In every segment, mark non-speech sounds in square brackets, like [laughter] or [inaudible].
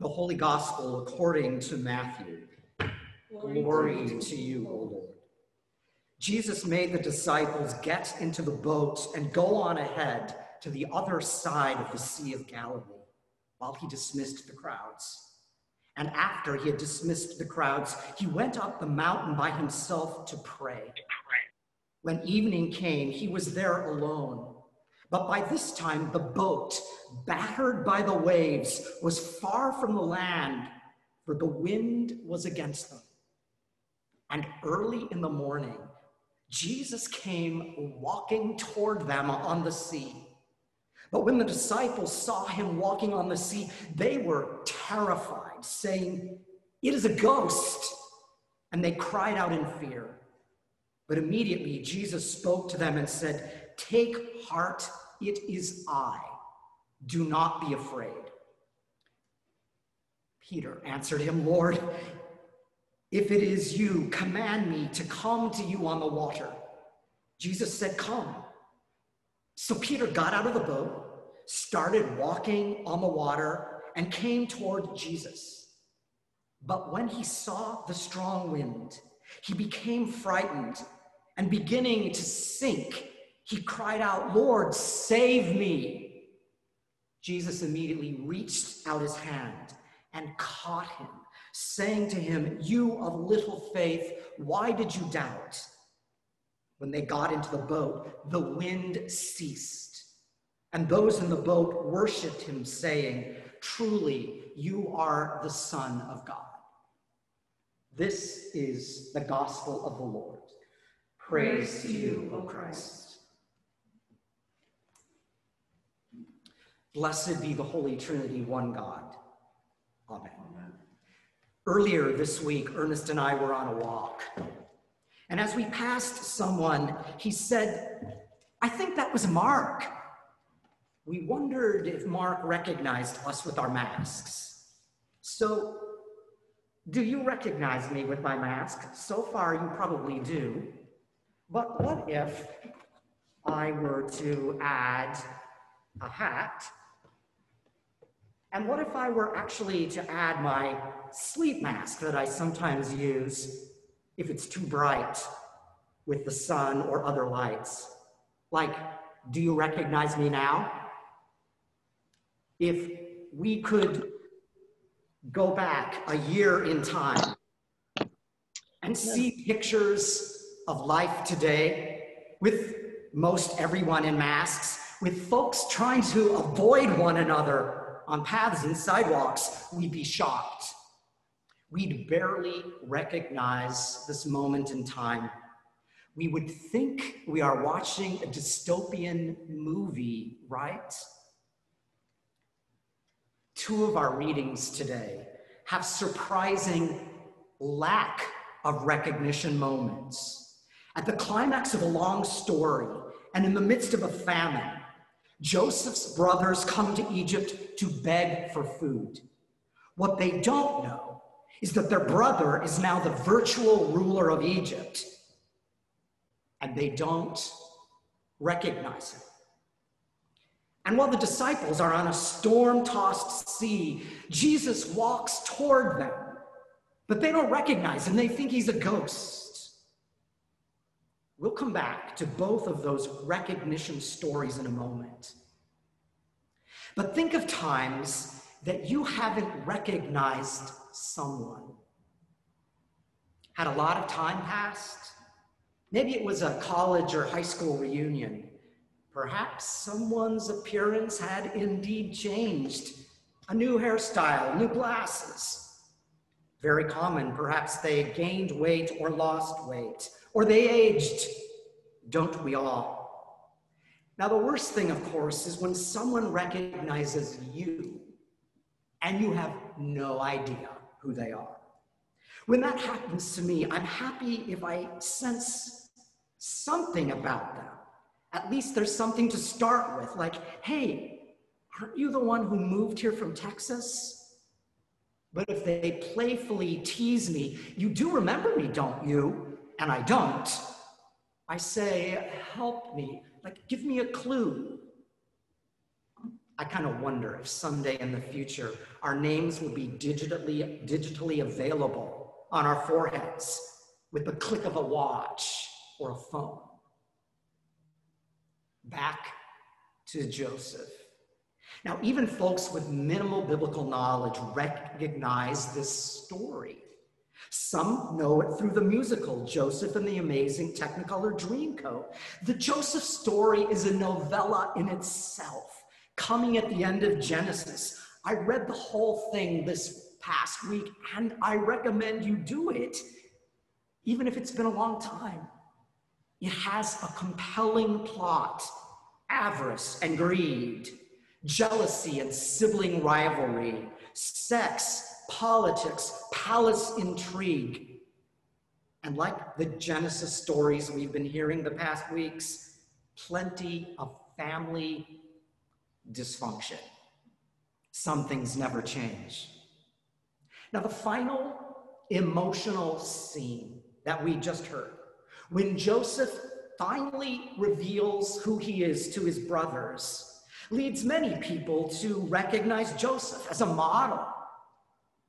The Holy Gospel according to Matthew. Glory to you, O Lord. Jesus made the disciples get into the boat and go on ahead to the other side of the Sea of Galilee while he dismissed the crowds. And after he had dismissed the crowds, he went up the mountain by himself to pray. When evening came, he was there alone. But by this time, the boat, battered by the waves, was far from the land, for the wind was against them. And early in the morning, Jesus came walking toward them on the sea. But when the disciples saw him walking on the sea, they were terrified, saying, It is a ghost. And they cried out in fear. But immediately Jesus spoke to them and said, Take heart, it is I. Do not be afraid. Peter answered him, Lord, if it is you, command me to come to you on the water. Jesus said, Come. So Peter got out of the boat, started walking on the water, and came toward Jesus. But when he saw the strong wind, he became frightened and beginning to sink, he cried out, Lord, save me. Jesus immediately reached out his hand and caught him, saying to him, You of little faith, why did you doubt? When they got into the boat, the wind ceased, and those in the boat worshiped him, saying, Truly, you are the Son of God. This is the gospel of the Lord. Praise to you, O Christ. Blessed be the Holy Trinity, one God. Amen. Amen. Earlier this week, Ernest and I were on a walk. And as we passed someone, he said, I think that was Mark. We wondered if Mark recognized us with our masks. So, do you recognize me with my mask? So far, you probably do. But what if I were to add a hat? And what if I were actually to add my sleep mask that I sometimes use if it's too bright with the sun or other lights? Like, do you recognize me now? If we could go back a year in time and see pictures of life today, with most everyone in masks, with folks trying to avoid one another on paths and sidewalks, we'd be shocked. We'd barely recognize this moment in time. We would think we are watching a dystopian movie, right? Two of our readings today have surprising lack of recognition moments. At the climax of a long story and in the midst of a famine, Joseph's brothers come to Egypt to beg for food. What they don't know is that their brother is now the virtual ruler of Egypt, and they don't recognize him. And while the disciples are on a storm tossed sea, Jesus walks toward them, but they don't recognize him. They think he's a ghost. We'll come back to both of those recognition stories in a moment. But think of times that you haven't recognized someone. Had a lot of time passed? Maybe it was a college or high school reunion. Perhaps someone's appearance had indeed changed. A new hairstyle, new glasses. Very common, perhaps they gained weight or lost weight or they aged. Don't we all? Now, the worst thing, of course, is when someone recognizes you and you have no idea who they are. When that happens to me, I'm happy if I sense something about them. At least there's something to start with, like, hey, aren't you the one who moved here from Texas? But if they playfully tease me, you do remember me, don't you? And I don't, I say, help me, like give me a clue. I kind of wonder if someday in the future our names will be digitally, digitally available on our foreheads with the click of a watch or a phone. Back to Joseph. Now, even folks with minimal biblical knowledge recognize this story. Some know it through the musical Joseph and the Amazing Technicolor Dreamcoat. The Joseph story is a novella in itself, coming at the end of Genesis. I read the whole thing this past week, and I recommend you do it, even if it's been a long time. It has a compelling plot avarice and greed, jealousy and sibling rivalry, sex, politics, palace intrigue. And like the Genesis stories we've been hearing the past weeks, plenty of family dysfunction. Some things never change. Now, the final emotional scene that we just heard, when Joseph finally reveals who he is to his brothers, leads many people to recognize Joseph as a model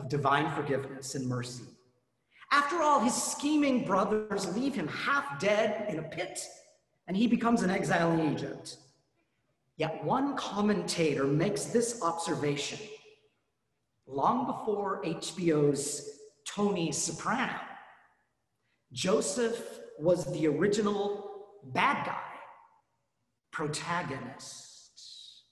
of divine forgiveness and mercy. After all, his scheming brothers leave him half dead in a pit, and he becomes an exile in Egypt. Yet one commentator makes this observation long before HBO's Tony Soprano. Joseph was the original bad guy, protagonist.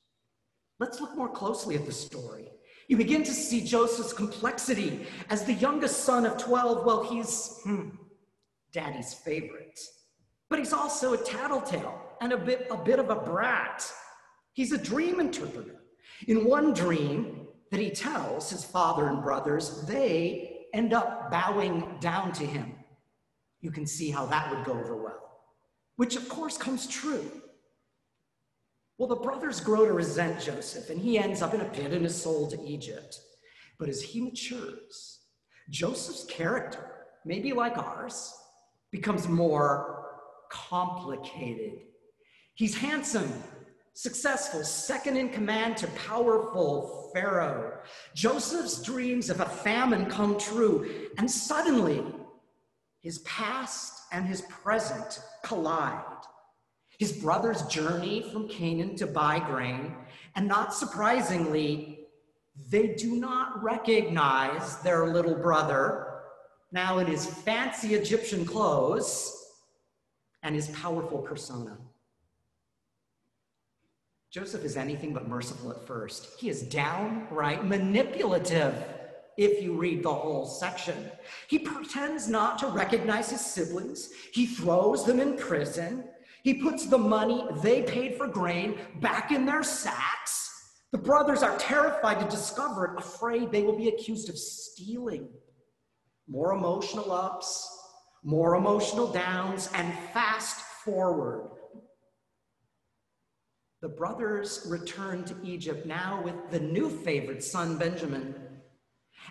Let's look more closely at the story. You begin to see Joseph's complexity as the youngest son of 12. Well, he's hmm, daddy's favorite, but he's also a tattletale and a bit, a bit of a brat. He's a dream interpreter. In one dream that he tells his father and brothers, they end up bowing down to him. You can see how that would go over well, which of course comes true. Well, the brothers grow to resent Joseph, and he ends up in a pit and is sold to Egypt. But as he matures, Joseph's character, maybe like ours, becomes more complicated. He's handsome, successful, second in command to powerful Pharaoh. Joseph's dreams of a famine come true, and suddenly his past and his present collide. His brothers journey from Canaan to buy grain, and not surprisingly, they do not recognize their little brother, now in his fancy Egyptian clothes and his powerful persona. Joseph is anything but merciful at first. He is downright manipulative if you read the whole section. He pretends not to recognize his siblings. He throws them in prison. He puts the money they paid for grain back in their sacks. The brothers are terrified to discover it, afraid they will be accused of stealing. More emotional ups, more emotional downs, and fast forward. The brothers return to Egypt now with the new favorite son, Benjamin.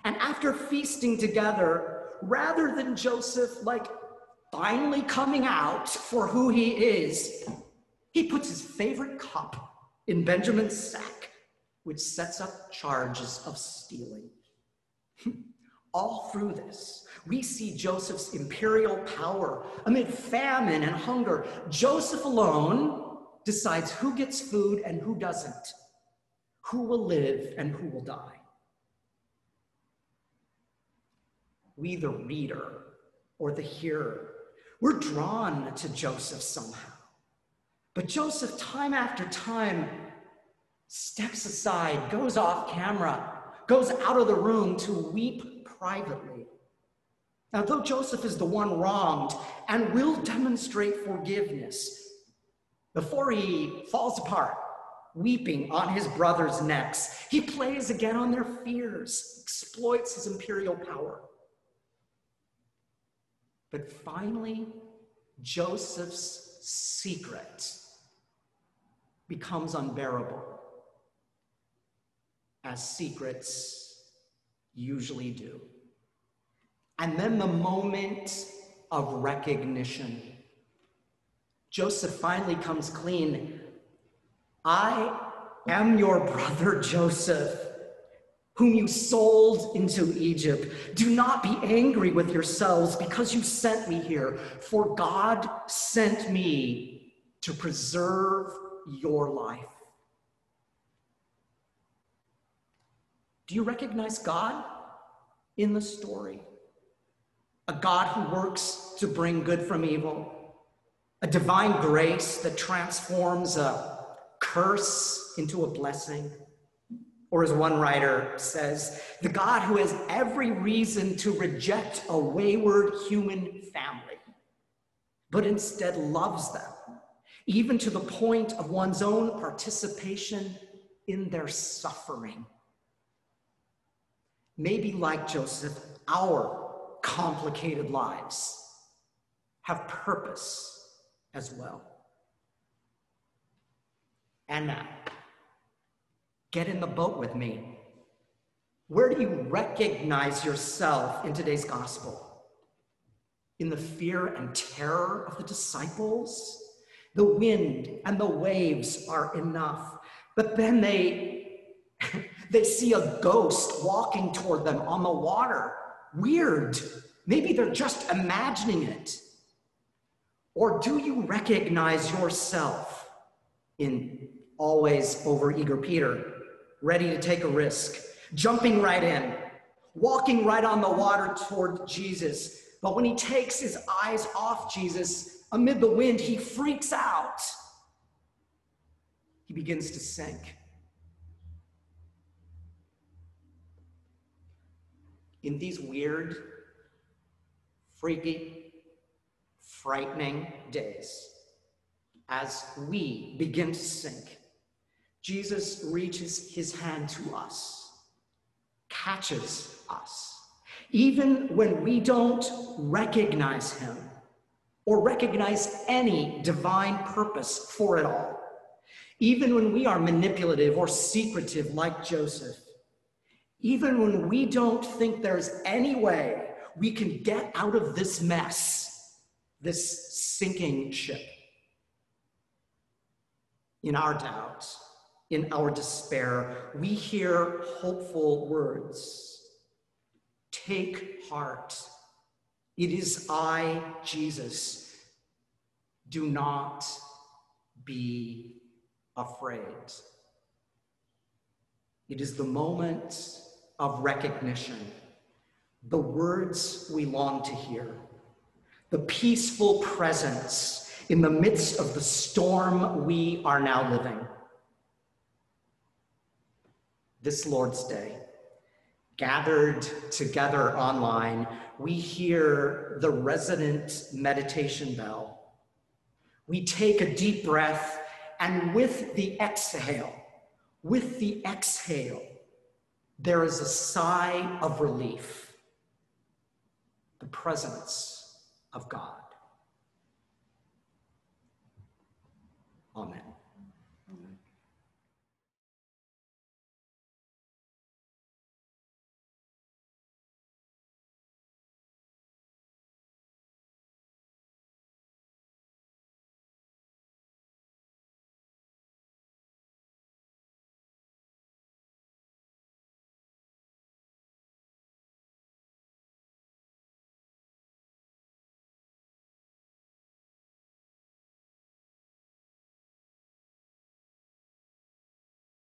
And after feasting together, rather than Joseph like finally coming out for who he is, he puts his favorite cup in Benjamin's sack, which sets up charges of stealing. [laughs] All through this, we see Joseph's imperial power amid famine and hunger. Joseph alone decides who gets food and who doesn't, who will live and who will die. We, the reader or the hearer, we're drawn to Joseph somehow. But Joseph, time after time, steps aside, goes off camera, goes out of the room to weep privately. Now, though Joseph is the one wronged and will demonstrate forgiveness, before he falls apart, weeping on his brothers' necks, he plays again on their fears, exploits his imperial power. But finally, Joseph's secret becomes unbearable, as secrets usually do. And then the moment of recognition. Joseph finally comes clean. I am your brother Joseph, whom you sold into Egypt. Do not be angry with yourselves because you sent me here, for God sent me to preserve your life. Do you recognize God in the story? A God who works to bring good from evil, a divine grace that transforms a curse into a blessing. Or, as one writer says, the God who has every reason to reject a wayward human family, but instead loves them, even to the point of one's own participation in their suffering. Maybe, like Joseph, our complicated lives have purpose as well. And now, get in the boat with me. Where do you recognize yourself in today's gospel? In the fear and terror of the disciples? The wind and the waves are enough. But then they, [laughs] they see a ghost walking toward them on the water. Weird. Maybe they're just imagining it. Or do you recognize yourself in always overeager Peter, ready to take a risk, jumping right in, walking right on the water toward Jesus? But when he takes his eyes off Jesus amid the wind, he freaks out. He begins to sink. In these weird, freaky, frightening days, as we begin to sink, Jesus reaches his hand to us, catches us, even when we don't recognize him or recognize any divine purpose for it all, even when we are manipulative or secretive like Joseph, even when we don't think there's any way we can get out of this mess this sinking ship. In our doubt, in our despair, we hear hopeful words Take heart. It is I, Jesus. Do not be afraid. It is the moment of recognition, the words we long to hear the peaceful presence in the midst of the storm we are now living. This Lord's Day, gathered together online, we hear the resonant meditation bell. We take a deep breath, and with the exhale, with the exhale, there is a sigh of relief, the presence of God. Amen.